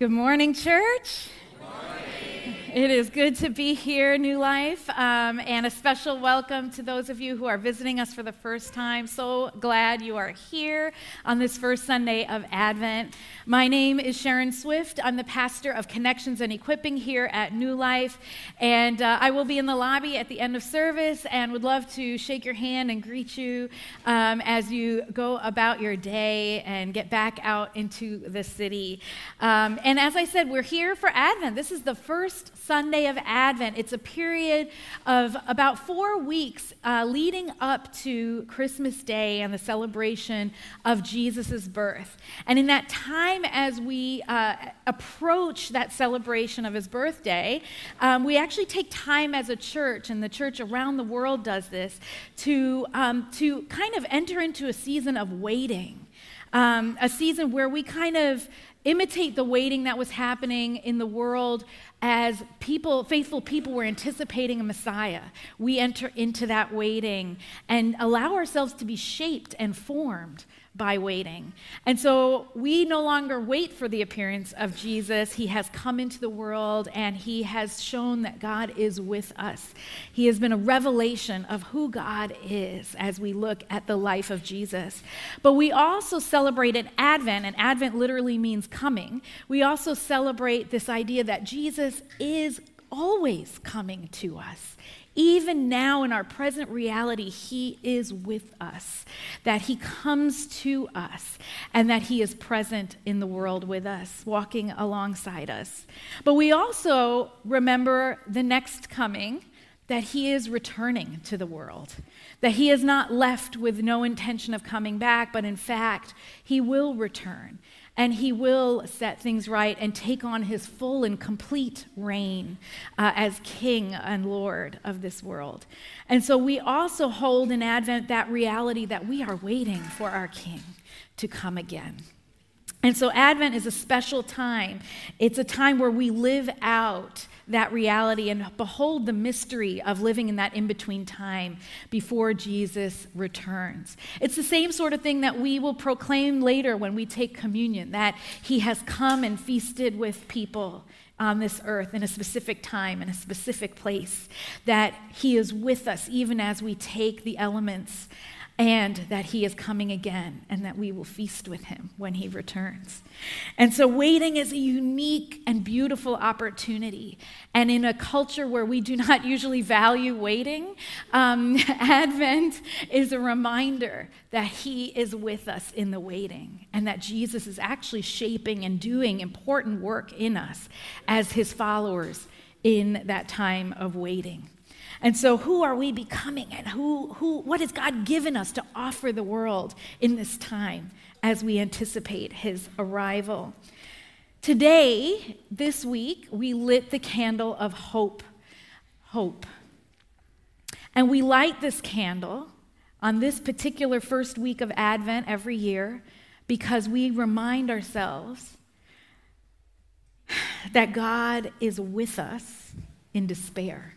Good morning, church. It is good to be here, New Life, um, and a special welcome to those of you who are visiting us for the first time. So glad you are here on this first Sunday of Advent. My name is Sherin Swift. I'm the pastor of Connections and Equipping here at New Life, and uh, I will be in the lobby at the end of service and would love to shake your hand and greet you um, as you go about your day and get back out into the city. Um, and as I said, we're here for Advent. This is the first Sunday of Advent. It's a period of about four weeks uh, leading up to Christmas Day and the celebration of Jesus' birth. And in that time, as we uh, approach that celebration of his birthday, um, we actually take time as a church, and the church around the world does this, to, um, to kind of enter into a season of waiting. Um, a season where we kind of imitate the waiting that was happening in the world as people, faithful people, were anticipating a Messiah. We enter into that waiting and allow ourselves to be shaped and formed by waiting. And so we no longer wait for the appearance of Jesus. He has come into the world and he has shown that God is with us. He has been a revelation of who God is as we look at the life of Jesus. But we also celebrate an Advent, and Advent literally means coming. We also celebrate this idea that Jesus is always coming to us. Even now, in our present reality, He is with us, that He comes to us, and that He is present in the world with us, walking alongside us. But we also remember the next coming, that He is returning to the world, that He is not left with no intention of coming back, but in fact, He will return and he will set things right and take on his full and complete reign uh, as king and lord of this world. And so we also hold in Advent that reality that we are waiting for our king to come again. And so Advent is a special time. It's a time where we live out that reality and behold the mystery of living in that in between time before Jesus returns. It's the same sort of thing that we will proclaim later when we take communion that he has come and feasted with people on this earth in a specific time, in a specific place, that he is with us even as we take the elements and that he is coming again and that we will feast with him when he returns. And so, waiting is a unique and beautiful opportunity. And in a culture where we do not usually value waiting, um, Advent is a reminder that he is with us in the waiting and that Jesus is actually shaping and doing important work in us as his followers in that time of waiting. And so, who are we becoming, and who, who, what has God given us to offer the world in this time as we anticipate His arrival? Today, this week, we lit the candle of hope. Hope. And we light this candle on this particular first week of Advent every year because we remind ourselves that God is with us in despair.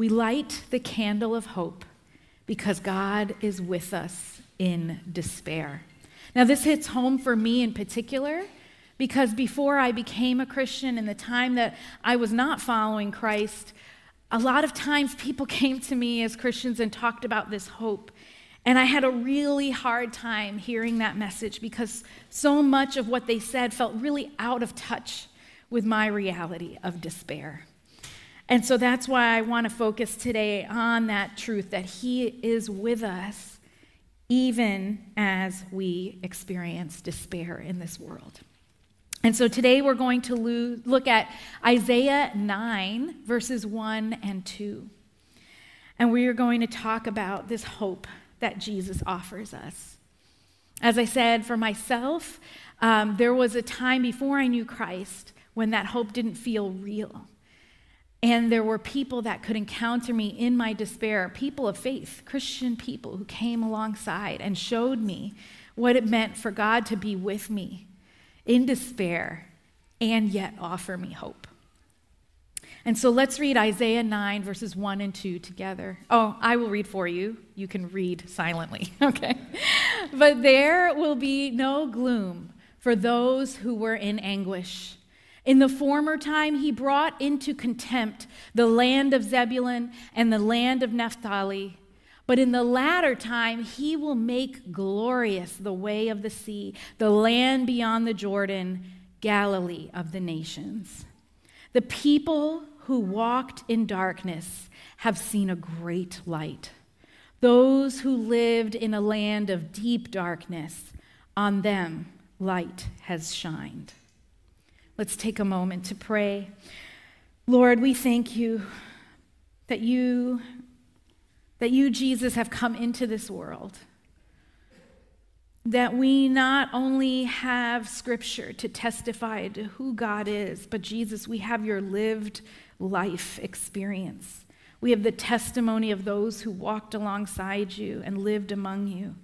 We light the candle of hope because God is with us in despair. Now, this hits home for me in particular because before I became a Christian, in the time that I was not following Christ, a lot of times people came to me as Christians and talked about this hope. And I had a really hard time hearing that message because so much of what they said felt really out of touch with my reality of despair. And so that's why I want to focus today on that truth that He is with us even as we experience despair in this world. And so today we're going to look at Isaiah 9, verses 1 and 2. And we are going to talk about this hope that Jesus offers us. As I said, for myself, um, there was a time before I knew Christ when that hope didn't feel real. And there were people that could encounter me in my despair, people of faith, Christian people who came alongside and showed me what it meant for God to be with me in despair and yet offer me hope. And so let's read Isaiah 9, verses 1 and 2 together. Oh, I will read for you. You can read silently, okay? But there will be no gloom for those who were in anguish. In the former time, he brought into contempt the land of Zebulun and the land of Naphtali. But in the latter time, he will make glorious the way of the sea, the land beyond the Jordan, Galilee of the nations. The people who walked in darkness have seen a great light. Those who lived in a land of deep darkness, on them light has shined. Let's take a moment to pray. Lord, we thank you that you that you Jesus have come into this world. That we not only have scripture to testify to who God is, but Jesus, we have your lived life experience. We have the testimony of those who walked alongside you and lived among you.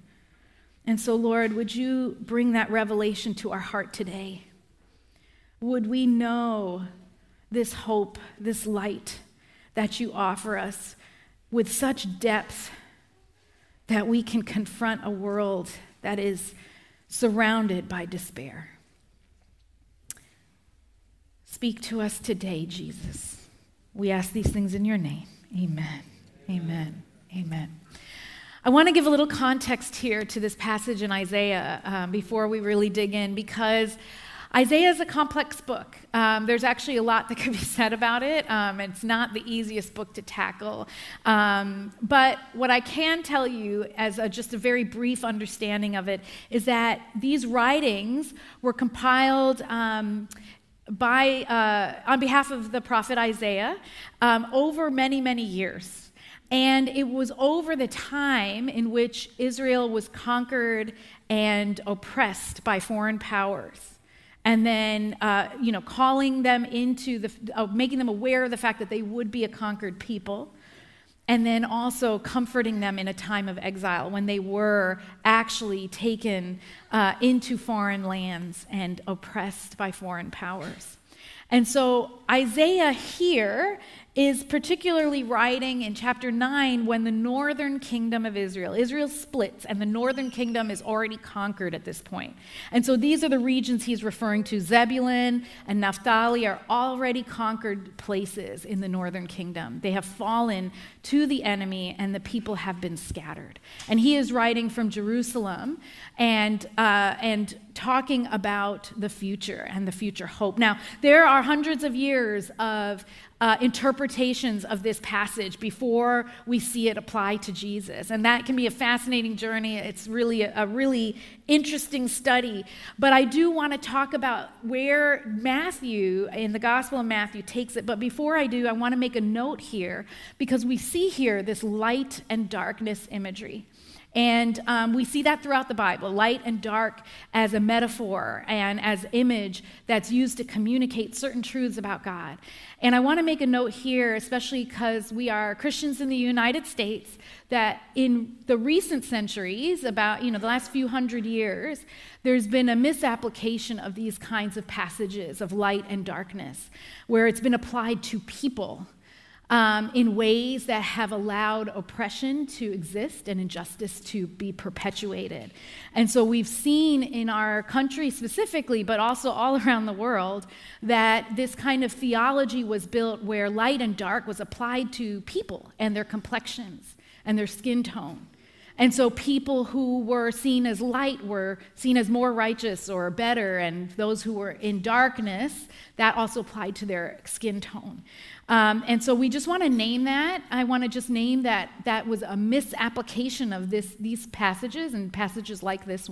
And so, Lord, would you bring that revelation to our heart today? Would we know this hope, this light that you offer us with such depth that we can confront a world that is surrounded by despair? Speak to us today, Jesus. We ask these things in your name. Amen. Amen. Amen. I want to give a little context here to this passage in Isaiah um, before we really dig in because Isaiah is a complex book. Um, there's actually a lot that can be said about it. Um, it's not the easiest book to tackle. Um, but what I can tell you, as a, just a very brief understanding of it, is that these writings were compiled um, by, uh, on behalf of the prophet Isaiah um, over many, many years. And it was over the time in which Israel was conquered and oppressed by foreign powers. And then, uh, you know, calling them into the, uh, making them aware of the fact that they would be a conquered people. And then also comforting them in a time of exile when they were actually taken uh, into foreign lands and oppressed by foreign powers. And so Isaiah here is particularly writing in chapter 9 when the northern kingdom of Israel, Israel splits, and the northern kingdom is already conquered at this point. And so these are the regions he's referring to. Zebulun and Naphtali are already conquered places in the northern kingdom. They have fallen to the enemy, and the people have been scattered. And he is writing from Jerusalem and, uh, and talking about the future and the future hope. Now, there are hundreds of years of uh, interpretations of this passage before we see it apply to Jesus. And that can be a fascinating journey. It's really a, a really interesting study. But I do want to talk about where Matthew, in the Gospel of Matthew, takes it. But before I do, I want to make a note here because we see here this light and darkness imagery. And um, we see that throughout the Bible light and dark as a metaphor and as image that's used to communicate certain truths about God. And I want to make a note here, especially because we are Christians in the United States, that in the recent centuries, about you know the last few hundred years, there's been a misapplication of these kinds of passages of light and darkness, where it's been applied to people um, in ways that have allowed oppression to exist and injustice to be perpetuated. And so we've seen in our country specifically, but also all around the world, that this kind of theology was built where light and dark was applied to people and their complexions and their skin tone. And so people who were seen as light were seen as more righteous or better, and those who were in darkness, that also applied to their skin tone. Um, and so we just want to name that. I want to just name that that was a misapplication of this, these passages and passages like this,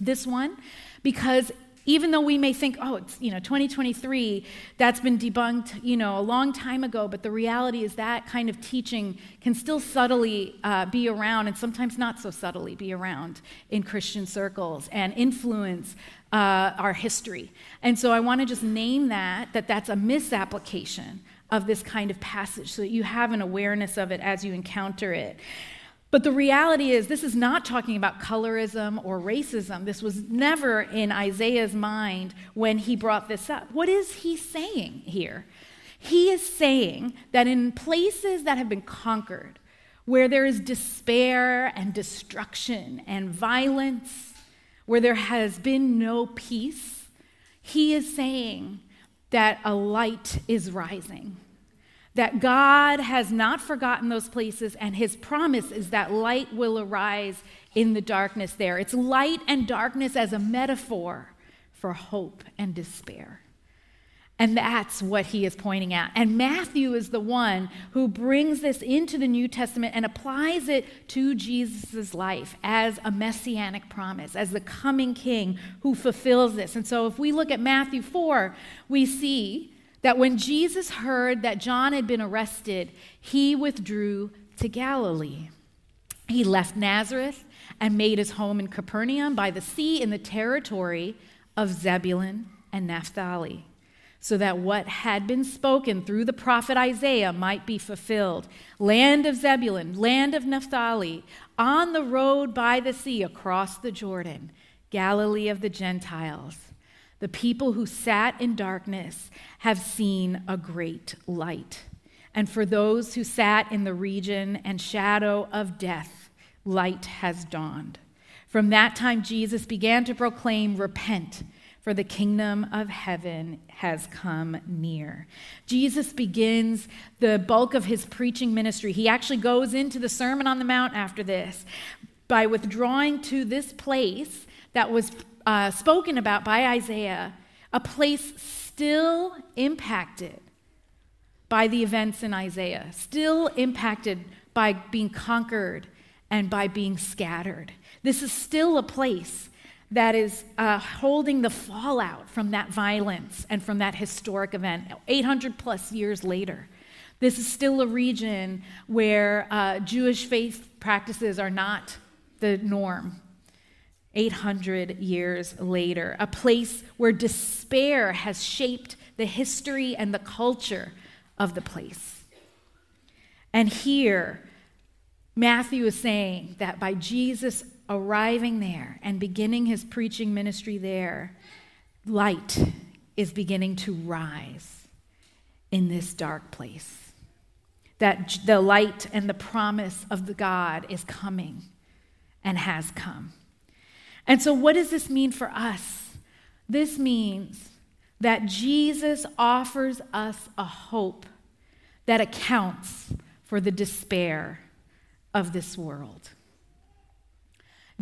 this one, because even though we may think, oh, it's you know 2023, that's been debunked, you know, a long time ago. But the reality is that kind of teaching can still subtly uh, be around, and sometimes not so subtly be around in Christian circles and influence uh, our history. And so I want to just name that that that's a misapplication of this kind of passage so that you have an awareness of it as you encounter it. But the reality is, this is not talking about colorism or racism. This was never in Isaiah's mind when he brought this up. What is he saying here? He is saying that in places that have been conquered, where there is despair and destruction and violence, where there has been no peace, he is saying that a light is rising. That God has not forgotten those places, and his promise is that light will arise in the darkness there. It's light and darkness as a metaphor for hope and despair. And that's what he is pointing at. And Matthew is the one who brings this into the New Testament and applies it to Jesus' life as a messianic promise, as the coming king who fulfills this. And so if we look at Matthew 4, we see that when Jesus heard that John had been arrested, he withdrew to Galilee. He left Nazareth and made his home in Capernaum by the sea in the territory of Zebulun and Naphtali so that what had been spoken through the prophet Isaiah might be fulfilled. Land of Zebulun, land of Naphtali, on the road by the sea across the Jordan, Galilee of the Gentiles. The people who sat in darkness have seen a great light. And for those who sat in the region and shadow of death, light has dawned. From that time, Jesus began to proclaim, Repent for the kingdom of heaven has come near. Jesus begins the bulk of his preaching ministry. He actually goes into the Sermon on the Mount after this by withdrawing to this place that was uh, spoken about by Isaiah, a place still impacted by the events in Isaiah, still impacted by being conquered and by being scattered. This is still a place that is uh, holding the fallout from that violence and from that historic event 800 plus years later. This is still a region where uh, Jewish faith practices are not the norm. 800 years later, a place where despair has shaped the history and the culture of the place. And here, Matthew is saying that by Jesus arriving there and beginning his preaching ministry there, light is beginning to rise in this dark place. That the light and the promise of the God is coming and has come. And so, what does this mean for us? This means that Jesus offers us a hope that accounts for the despair of this world.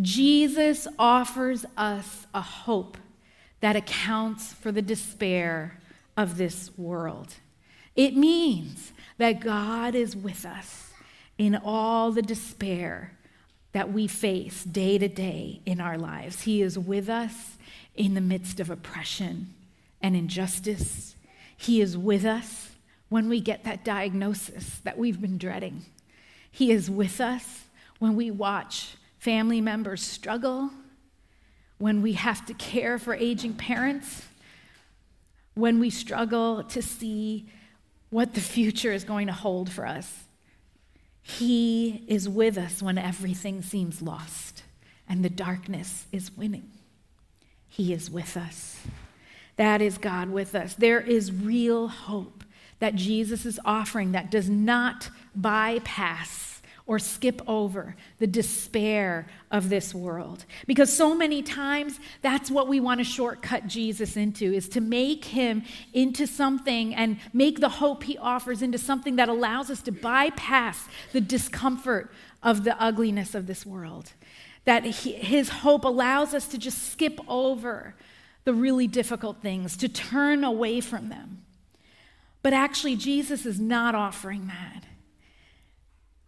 Jesus offers us a hope that accounts for the despair of this world. It means that God is with us in all the despair that we face day to day in our lives. He is with us in the midst of oppression and injustice. He is with us when we get that diagnosis that we've been dreading. He is with us when we watch family members struggle, when we have to care for aging parents, when we struggle to see what the future is going to hold for us. He is with us when everything seems lost and the darkness is winning. He is with us. That is God with us. There is real hope that Jesus is offering that does not bypass or skip over the despair of this world. Because so many times that's what we want to shortcut Jesus into is to make him into something and make the hope he offers into something that allows us to bypass the discomfort of the ugliness of this world. That his hope allows us to just skip over the really difficult things, to turn away from them. But actually, Jesus is not offering that.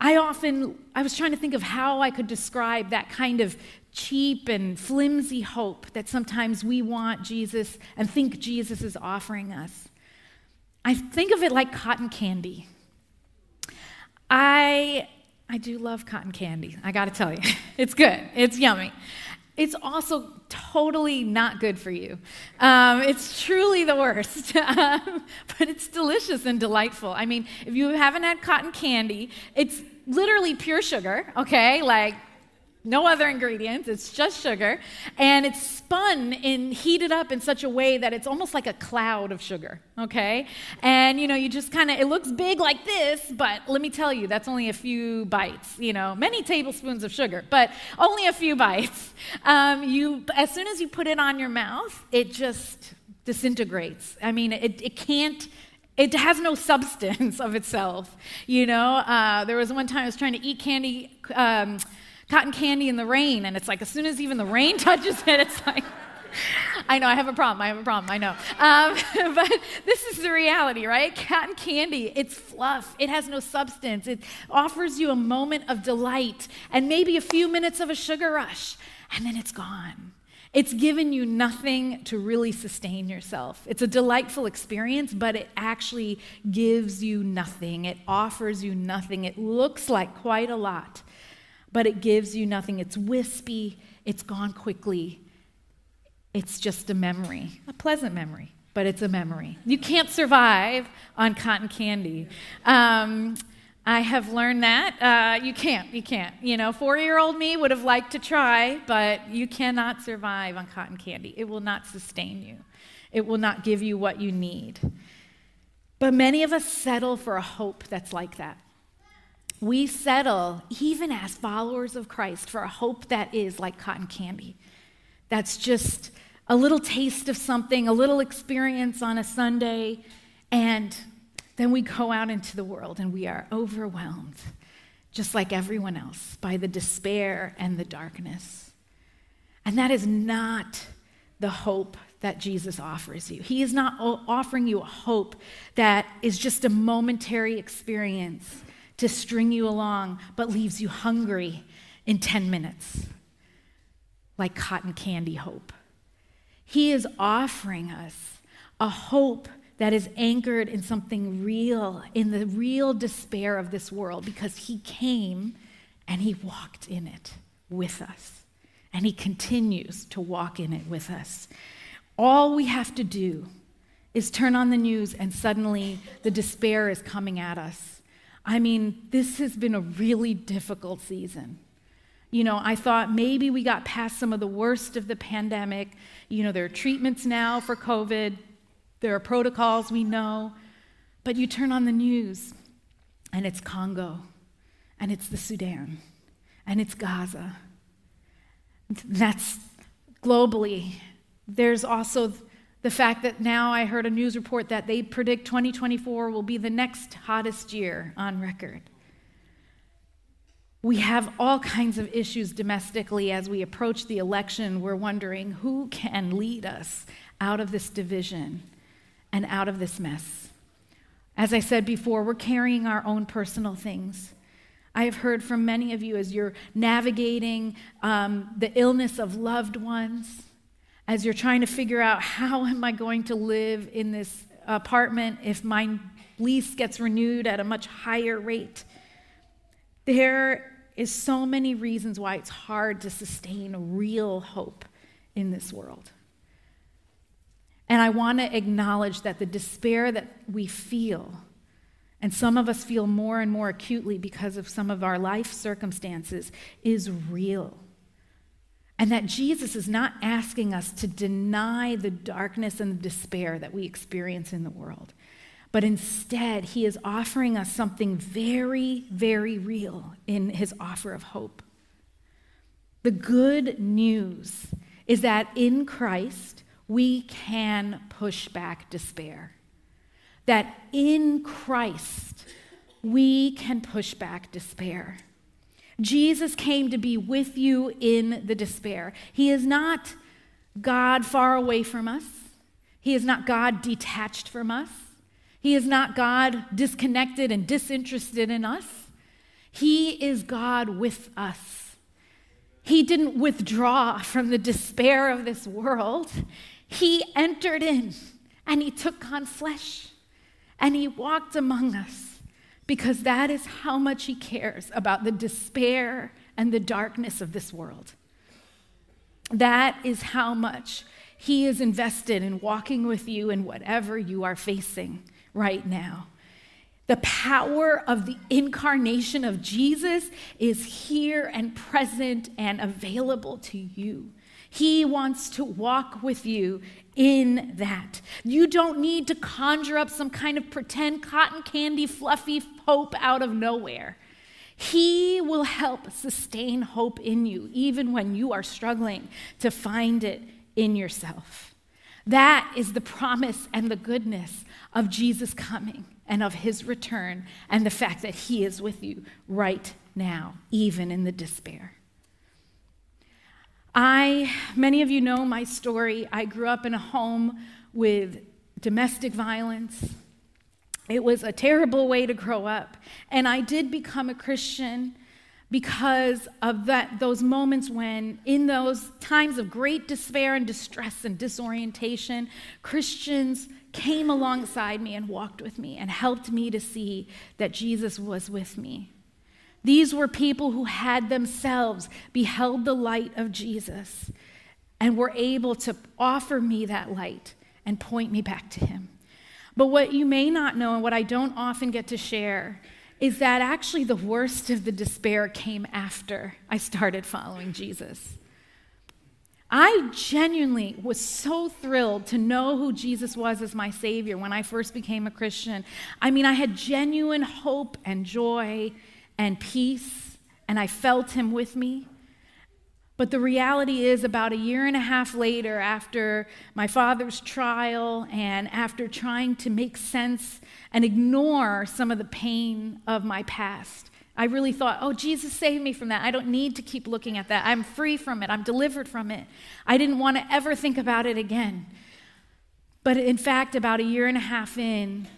I often, I was trying to think of how I could describe that kind of cheap and flimsy hope that sometimes we want Jesus and think Jesus is offering us. I think of it like cotton candy. I, I do love cotton candy, I gotta tell you. It's good, it's yummy. It's also totally not good for you. Um, it's truly the worst, but it's delicious and delightful. I mean, if you haven't had cotton candy, it's literally pure sugar, okay? Like no other ingredients, it's just sugar. And it's spun and heated up in such a way that it's almost like a cloud of sugar, okay? And you know, you just kind of, it looks big like this, but let me tell you, that's only a few bites, you know, many tablespoons of sugar, but only a few bites. Um, you, as soon as you put it on your mouth, it just disintegrates. I mean, it, it can't it has no substance of itself you know uh, there was one time i was trying to eat candy um, cotton candy in the rain, and it's like as soon as even the rain touches it, it's like, I know, I have a problem. I have a problem. I know. Um, but this is the reality, right? Cotton candy, it's fluff. It has no substance. It offers you a moment of delight and maybe a few minutes of a sugar rush, and then it's gone. It's given you nothing to really sustain yourself. It's a delightful experience, but it actually gives you nothing. It offers you nothing. It looks like quite a lot but it gives you nothing. It's wispy, it's gone quickly. It's just a memory, a pleasant memory, but it's a memory. You can't survive on cotton candy. Um, I have learned that. Uh, you can't, you can't. You know, four year old me would have liked to try, but you cannot survive on cotton candy. It will not sustain you, it will not give you what you need. But many of us settle for a hope that's like that we settle, even as followers of Christ, for a hope that is like cotton candy. That's just a little taste of something, a little experience on a Sunday, and then we go out into the world and we are overwhelmed, just like everyone else, by the despair and the darkness. And that is not the hope that Jesus offers you. He is not offering you a hope that is just a momentary experience to string you along, but leaves you hungry in 10 minutes, like cotton candy hope. He is offering us a hope that is anchored in something real, in the real despair of this world, because He came and He walked in it with us. And He continues to walk in it with us. All we have to do is turn on the news, and suddenly the despair is coming at us. I mean, this has been a really difficult season. You know, I thought maybe we got past some of the worst of the pandemic. You know, there are treatments now for COVID, there are protocols we know. But you turn on the news, and it's Congo, and it's the Sudan, and it's Gaza. That's globally. There's also the fact that now I heard a news report that they predict 2024 will be the next hottest year on record. We have all kinds of issues domestically as we approach the election. We're wondering who can lead us out of this division and out of this mess. As I said before, we're carrying our own personal things. I have heard from many of you as you're navigating um, the illness of loved ones as you're trying to figure out how am I going to live in this apartment if my lease gets renewed at a much higher rate. There is so many reasons why it's hard to sustain real hope in this world. And I want to acknowledge that the despair that we feel, and some of us feel more and more acutely because of some of our life circumstances, is real. And that Jesus is not asking us to deny the darkness and the despair that we experience in the world, but instead, he is offering us something very, very real in his offer of hope. The good news is that in Christ, we can push back despair. That in Christ, we can push back despair. Jesus came to be with you in the despair. He is not God far away from us, He is not God detached from us, He is not God disconnected and disinterested in us. He is God with us. He didn't withdraw from the despair of this world. He entered in and he took on flesh and he walked among us because that is how much He cares about the despair and the darkness of this world. That is how much He is invested in walking with you in whatever you are facing right now. The power of the incarnation of Jesus is here and present and available to you. He wants to walk with you in that. You don't need to conjure up some kind of pretend cotton candy, fluffy hope out of nowhere. He will help sustain hope in you, even when you are struggling to find it in yourself. That is the promise and the goodness of Jesus coming and of his return, and the fact that he is with you right now, even in the despair. I, many of you know my story. I grew up in a home with domestic violence. It was a terrible way to grow up. And I did become a Christian because of that, those moments when, in those times of great despair and distress and disorientation, Christians came alongside me and walked with me and helped me to see that Jesus was with me. These were people who had themselves beheld the light of Jesus and were able to offer me that light and point me back to him. But what you may not know, and what I don't often get to share, is that actually the worst of the despair came after I started following Jesus. I genuinely was so thrilled to know who Jesus was as my Savior when I first became a Christian. I mean, I had genuine hope and joy and peace, and I felt Him with me. But the reality is, about a year and a half later, after my father's trial and after trying to make sense and ignore some of the pain of my past, I really thought, oh, Jesus saved me from that. I don't need to keep looking at that. I'm free from it. I'm delivered from it. I didn't want to ever think about it again. But in fact, about a year and a half in,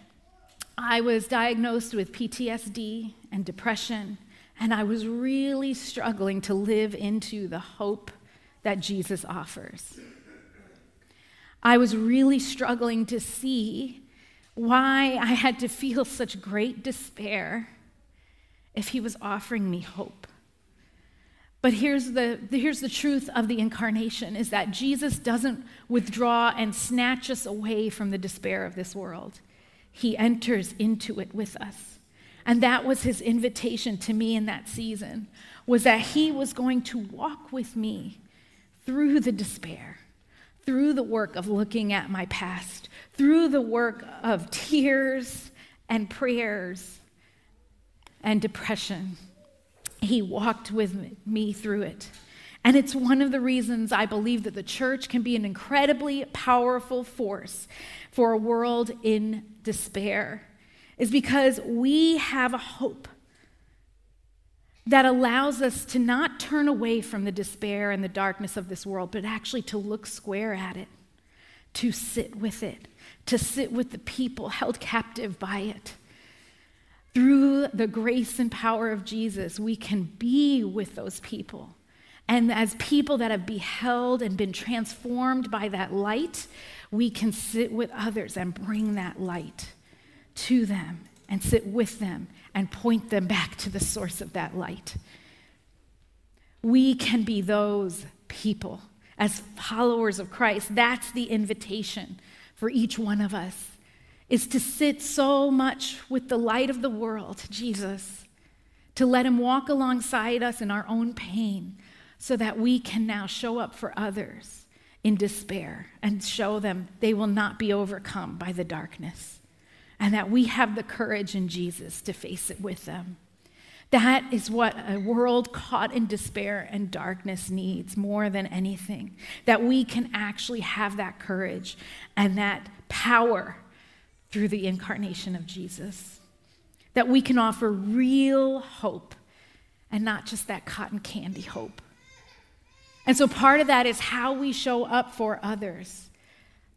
I was diagnosed with PTSD and depression and I was really struggling to live into the hope that Jesus offers. I was really struggling to see why I had to feel such great despair if he was offering me hope. But here's the, here's the truth of the incarnation is that Jesus doesn't withdraw and snatch us away from the despair of this world. He enters into it with us. And that was his invitation to me in that season was that he was going to walk with me through the despair, through the work of looking at my past, through the work of tears and prayers and depression. He walked with me through it. And it's one of the reasons I believe that the church can be an incredibly powerful force for a world in despair is because we have a hope that allows us to not turn away from the despair and the darkness of this world, but actually to look square at it, to sit with it, to sit with the people held captive by it. Through the grace and power of Jesus, we can be with those people. And as people that have beheld and been transformed by that light, we can sit with others and bring that light to them and sit with them and point them back to the source of that light. We can be those people as followers of Christ. That's the invitation for each one of us is to sit so much with the light of the world, Jesus, to let him walk alongside us in our own pain so that we can now show up for others in despair and show them they will not be overcome by the darkness and that we have the courage in Jesus to face it with them. That is what a world caught in despair and darkness needs more than anything. That we can actually have that courage and that power through the incarnation of Jesus. That we can offer real hope and not just that cotton candy hope. And so part of that is how we show up for others.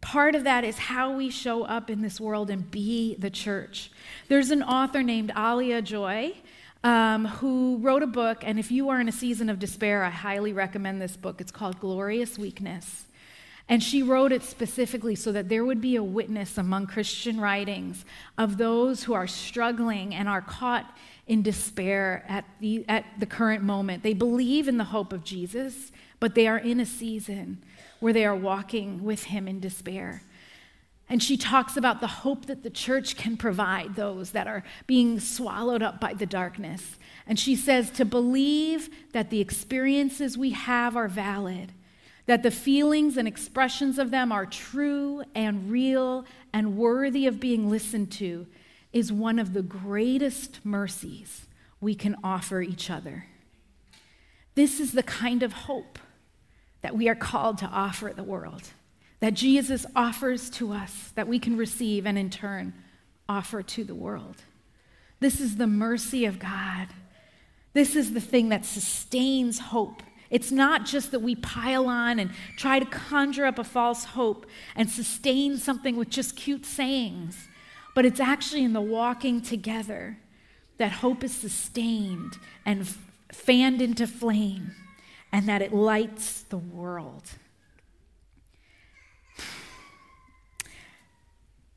Part of that is how we show up in this world and be the church. There's an author named Alia Joy um, who wrote a book, and if you are in a season of despair, I highly recommend this book. It's called Glorious Weakness. And she wrote it specifically so that there would be a witness among Christian writings of those who are struggling and are caught in despair at the, at the current moment. They believe in the hope of Jesus, but they are in a season where they are walking with him in despair. And she talks about the hope that the church can provide those that are being swallowed up by the darkness. And she says to believe that the experiences we have are valid, that the feelings and expressions of them are true and real and worthy of being listened to, is one of the greatest mercies we can offer each other. This is the kind of hope that we are called to offer the world that Jesus offers to us, that we can receive and in turn offer to the world. This is the mercy of God. This is the thing that sustains hope. It's not just that we pile on and try to conjure up a false hope and sustain something with just cute sayings, but it's actually in the walking together that hope is sustained and fanned into flame and that it lights the world.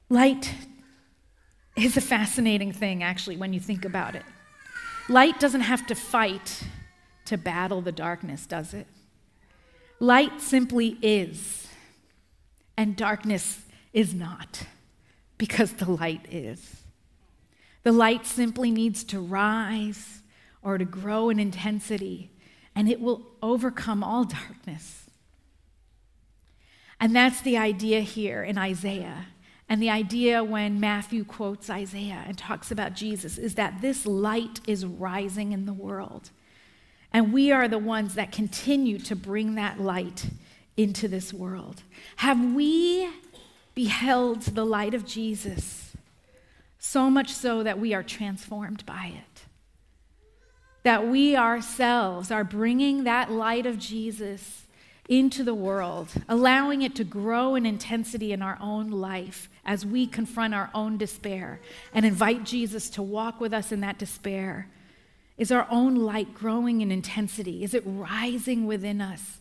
Light is a fascinating thing, actually, when you think about it. Light doesn't have to fight to battle the darkness, does it? Light simply is, and darkness is not, because the light is. The light simply needs to rise or to grow in intensity, and it will overcome all darkness. And that's the idea here in Isaiah and the idea when Matthew quotes Isaiah and talks about Jesus is that this light is rising in the world. And we are the ones that continue to bring that light into this world. Have we beheld the light of Jesus so much so that we are transformed by it? That we ourselves are bringing that light of Jesus into the world, allowing it to grow in intensity in our own life as we confront our own despair and invite Jesus to walk with us in that despair? Is our own light growing in intensity? Is it rising within us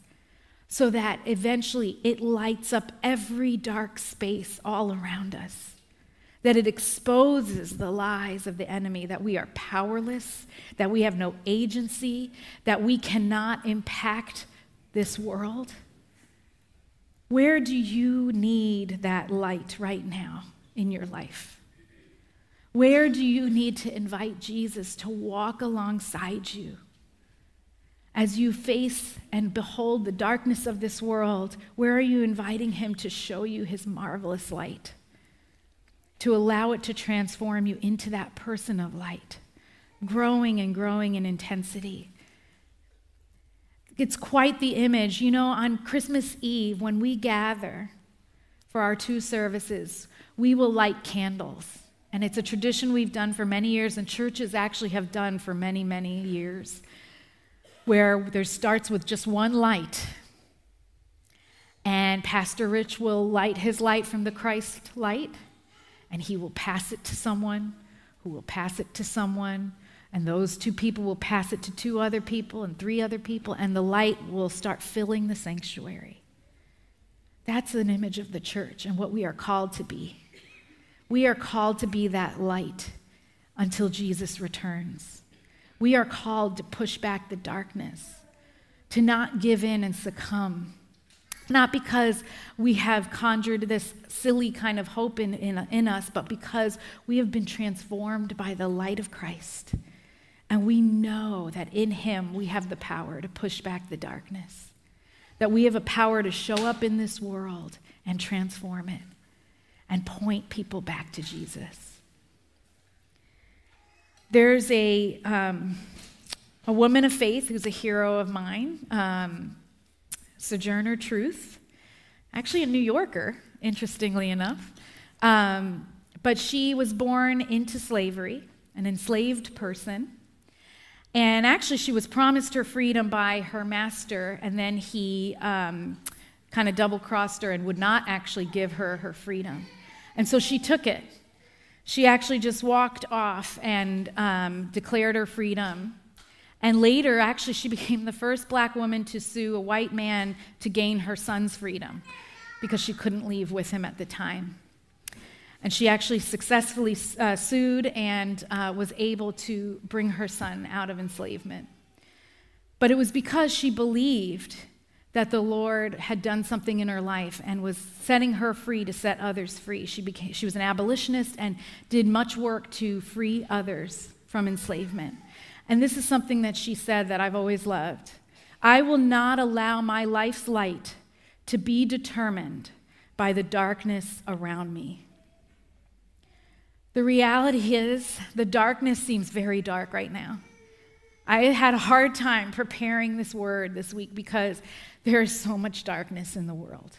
so that eventually it lights up every dark space all around us? That it exposes the lies of the enemy, that we are powerless, that we have no agency, that we cannot impact this world? Where do you need that light right now in your life? Where do you need to invite Jesus to walk alongside you? As you face and behold the darkness of this world, where are you inviting him to show you his marvelous light? To allow it to transform you into that person of light, growing and growing in intensity it's quite the image. You know, on Christmas Eve, when we gather for our two services, we will light candles. And it's a tradition we've done for many years, and churches actually have done for many, many years, where there starts with just one light. And Pastor Rich will light his light from the Christ light, and he will pass it to someone who will pass it to someone and those two people will pass it to two other people and three other people, and the light will start filling the sanctuary. That's an image of the church and what we are called to be. We are called to be that light until Jesus returns. We are called to push back the darkness, to not give in and succumb. Not because we have conjured this silly kind of hope in, in, in us, but because we have been transformed by the light of Christ and we know that in Him we have the power to push back the darkness, that we have a power to show up in this world and transform it and point people back to Jesus. There's a, um, a woman of faith who's a hero of mine, um, Sojourner Truth, actually a New Yorker, interestingly enough. Um, but she was born into slavery, an enslaved person. And actually, she was promised her freedom by her master, and then he um, kind of double crossed her and would not actually give her her freedom. And so she took it. She actually just walked off and um, declared her freedom. And later, actually, she became the first black woman to sue a white man to gain her son's freedom because she couldn't leave with him at the time. And she actually successfully uh, sued and uh, was able to bring her son out of enslavement. But it was because she believed that the Lord had done something in her life and was setting her free to set others free. She, became, she was an abolitionist and did much work to free others from enslavement. And this is something that she said that I've always loved I will not allow my life's light to be determined by the darkness around me. The reality is, the darkness seems very dark right now. I had a hard time preparing this word this week because there is so much darkness in the world.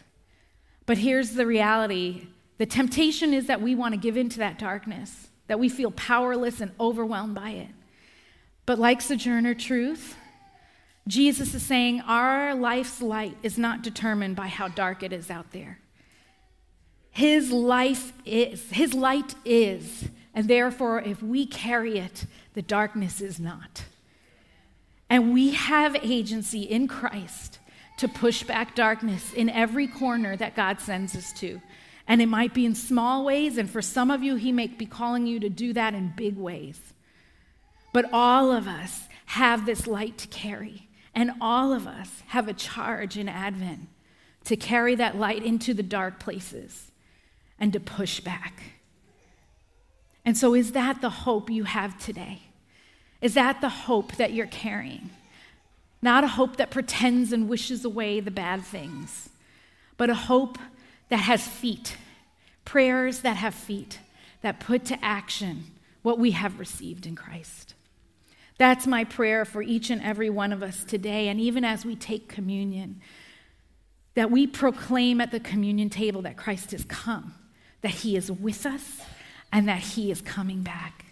But here's the reality the temptation is that we want to give into that darkness, that we feel powerless and overwhelmed by it. But like Sojourner Truth, Jesus is saying our life's light is not determined by how dark it is out there. His life is, his light is, and therefore, if we carry it, the darkness is not. And we have agency in Christ to push back darkness in every corner that God sends us to. And it might be in small ways, and for some of you, He may be calling you to do that in big ways. But all of us have this light to carry, and all of us have a charge in Advent to carry that light into the dark places and to push back. And so, is that the hope you have today? Is that the hope that you're carrying? Not a hope that pretends and wishes away the bad things, but a hope that has feet, prayers that have feet, that put to action what we have received in Christ. That's my prayer for each and every one of us today, and even as we take communion, that we proclaim at the communion table that Christ has come, that he is with us, and that he is coming back.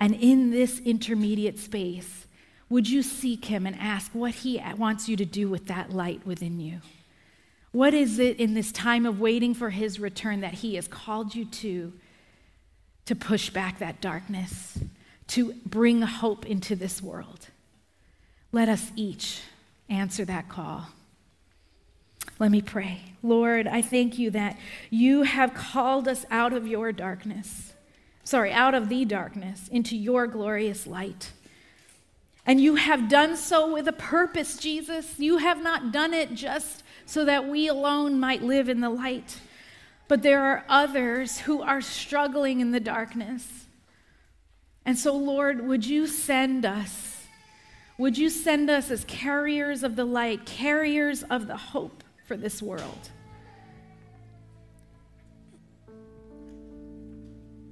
And in this intermediate space, would you seek him and ask what he wants you to do with that light within you? What is it in this time of waiting for his return that he has called you to to push back that darkness, to bring hope into this world? Let us each answer that call. Let me pray. Lord, I thank you that you have called us out of your darkness, sorry, out of the darkness into your glorious light. And you have done so with a purpose, Jesus. You have not done it just so that we alone might live in the light. But there are others who are struggling in the darkness. And so, Lord, would you send us? Would you send us as carriers of the light, carriers of the hope for this world?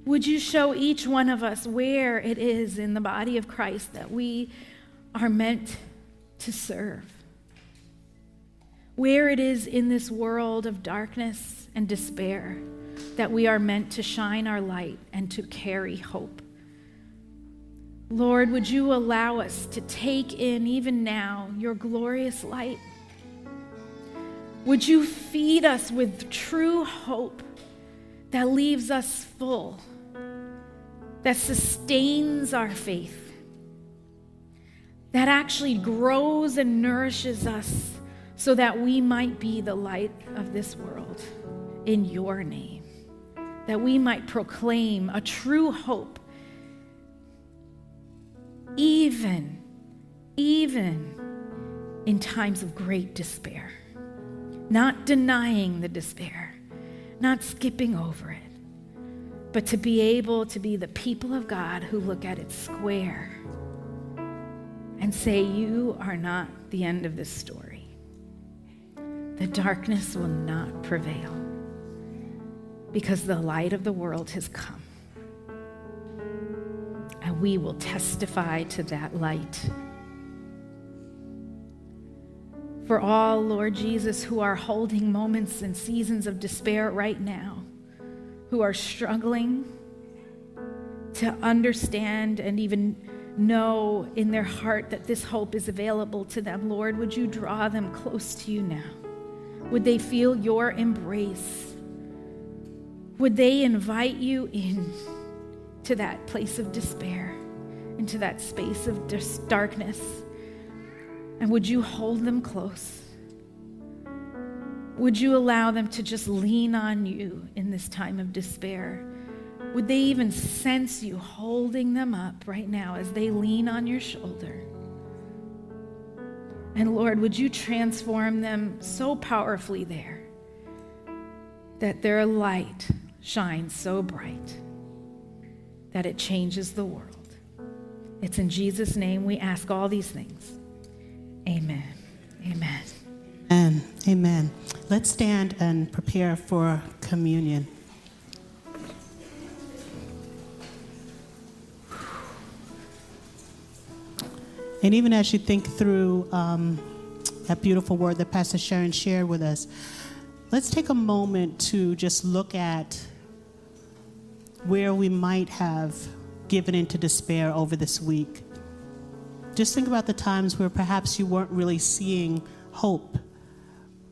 Would you show each one of us where it is in the body of Christ that we are meant to serve? Where it is in this world of darkness and despair that we are meant to shine our light and to carry hope. Lord, would you allow us to take in, even now, your glorious light? Would you feed us with true hope that leaves us full? that sustains our faith, that actually grows and nourishes us so that we might be the light of this world in your name, that we might proclaim a true hope, even, even in times of great despair, not denying the despair, not skipping over it but to be able to be the people of God who look at it square and say, You are not the end of this story. The darkness will not prevail because the light of the world has come. And we will testify to that light. For all, Lord Jesus, who are holding moments and seasons of despair right now, who are struggling to understand and even know in their heart that this hope is available to them, Lord, would you draw them close to you now? Would they feel your embrace? Would they invite you in to that place of despair, into that space of darkness? And would you hold them close? Would you allow them to just lean on you in this time of despair? Would they even sense you holding them up right now as they lean on your shoulder? And Lord, would you transform them so powerfully there that their light shines so bright that it changes the world. It's in Jesus' name we ask all these things. Amen. Amen. Amen. Amen. Let's stand and prepare for communion. And even as you think through um, that beautiful word that Pastor Sherin shared with us, let's take a moment to just look at where we might have given into despair over this week. Just think about the times where perhaps you weren't really seeing hope,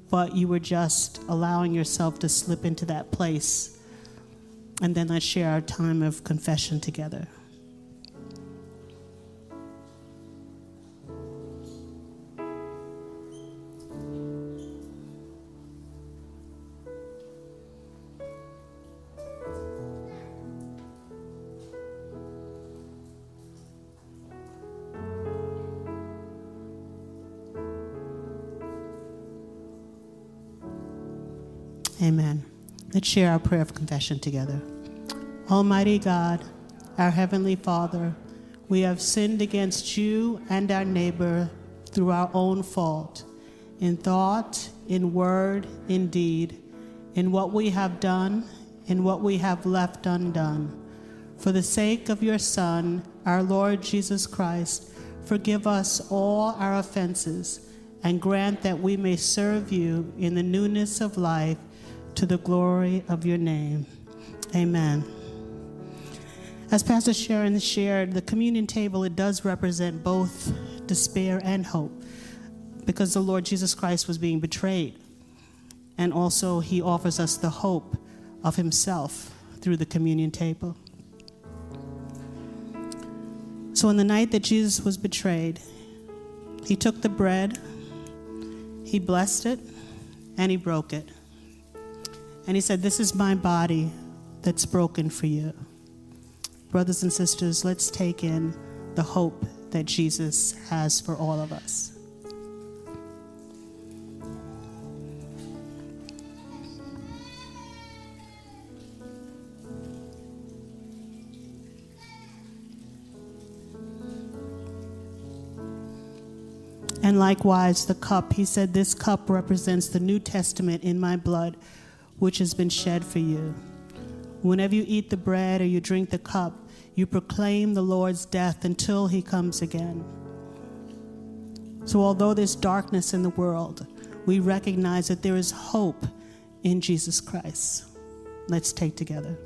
but you were just allowing yourself to slip into that place. And then let's share our time of confession together. Amen. Let's share our prayer of confession together. Almighty God, our Heavenly Father, we have sinned against you and our neighbor through our own fault, in thought, in word, in deed, in what we have done, in what we have left undone. For the sake of your Son, our Lord Jesus Christ, forgive us all our offenses and grant that we may serve you in the newness of life to the glory of your name. Amen. As Pastor Sherin shared, the communion table, it does represent both despair and hope because the Lord Jesus Christ was being betrayed. And also, he offers us the hope of himself through the communion table. So, on the night that Jesus was betrayed, he took the bread, he blessed it, and he broke it. And he said, This is my body that's broken for you. Brothers and sisters, let's take in the hope that Jesus has for all of us. And likewise, the cup, he said, This cup represents the New Testament in my blood which has been shed for you. Whenever you eat the bread or you drink the cup, you proclaim the Lord's death until he comes again. So, although there's darkness in the world, we recognize that there is hope in Jesus Christ. Let's take together.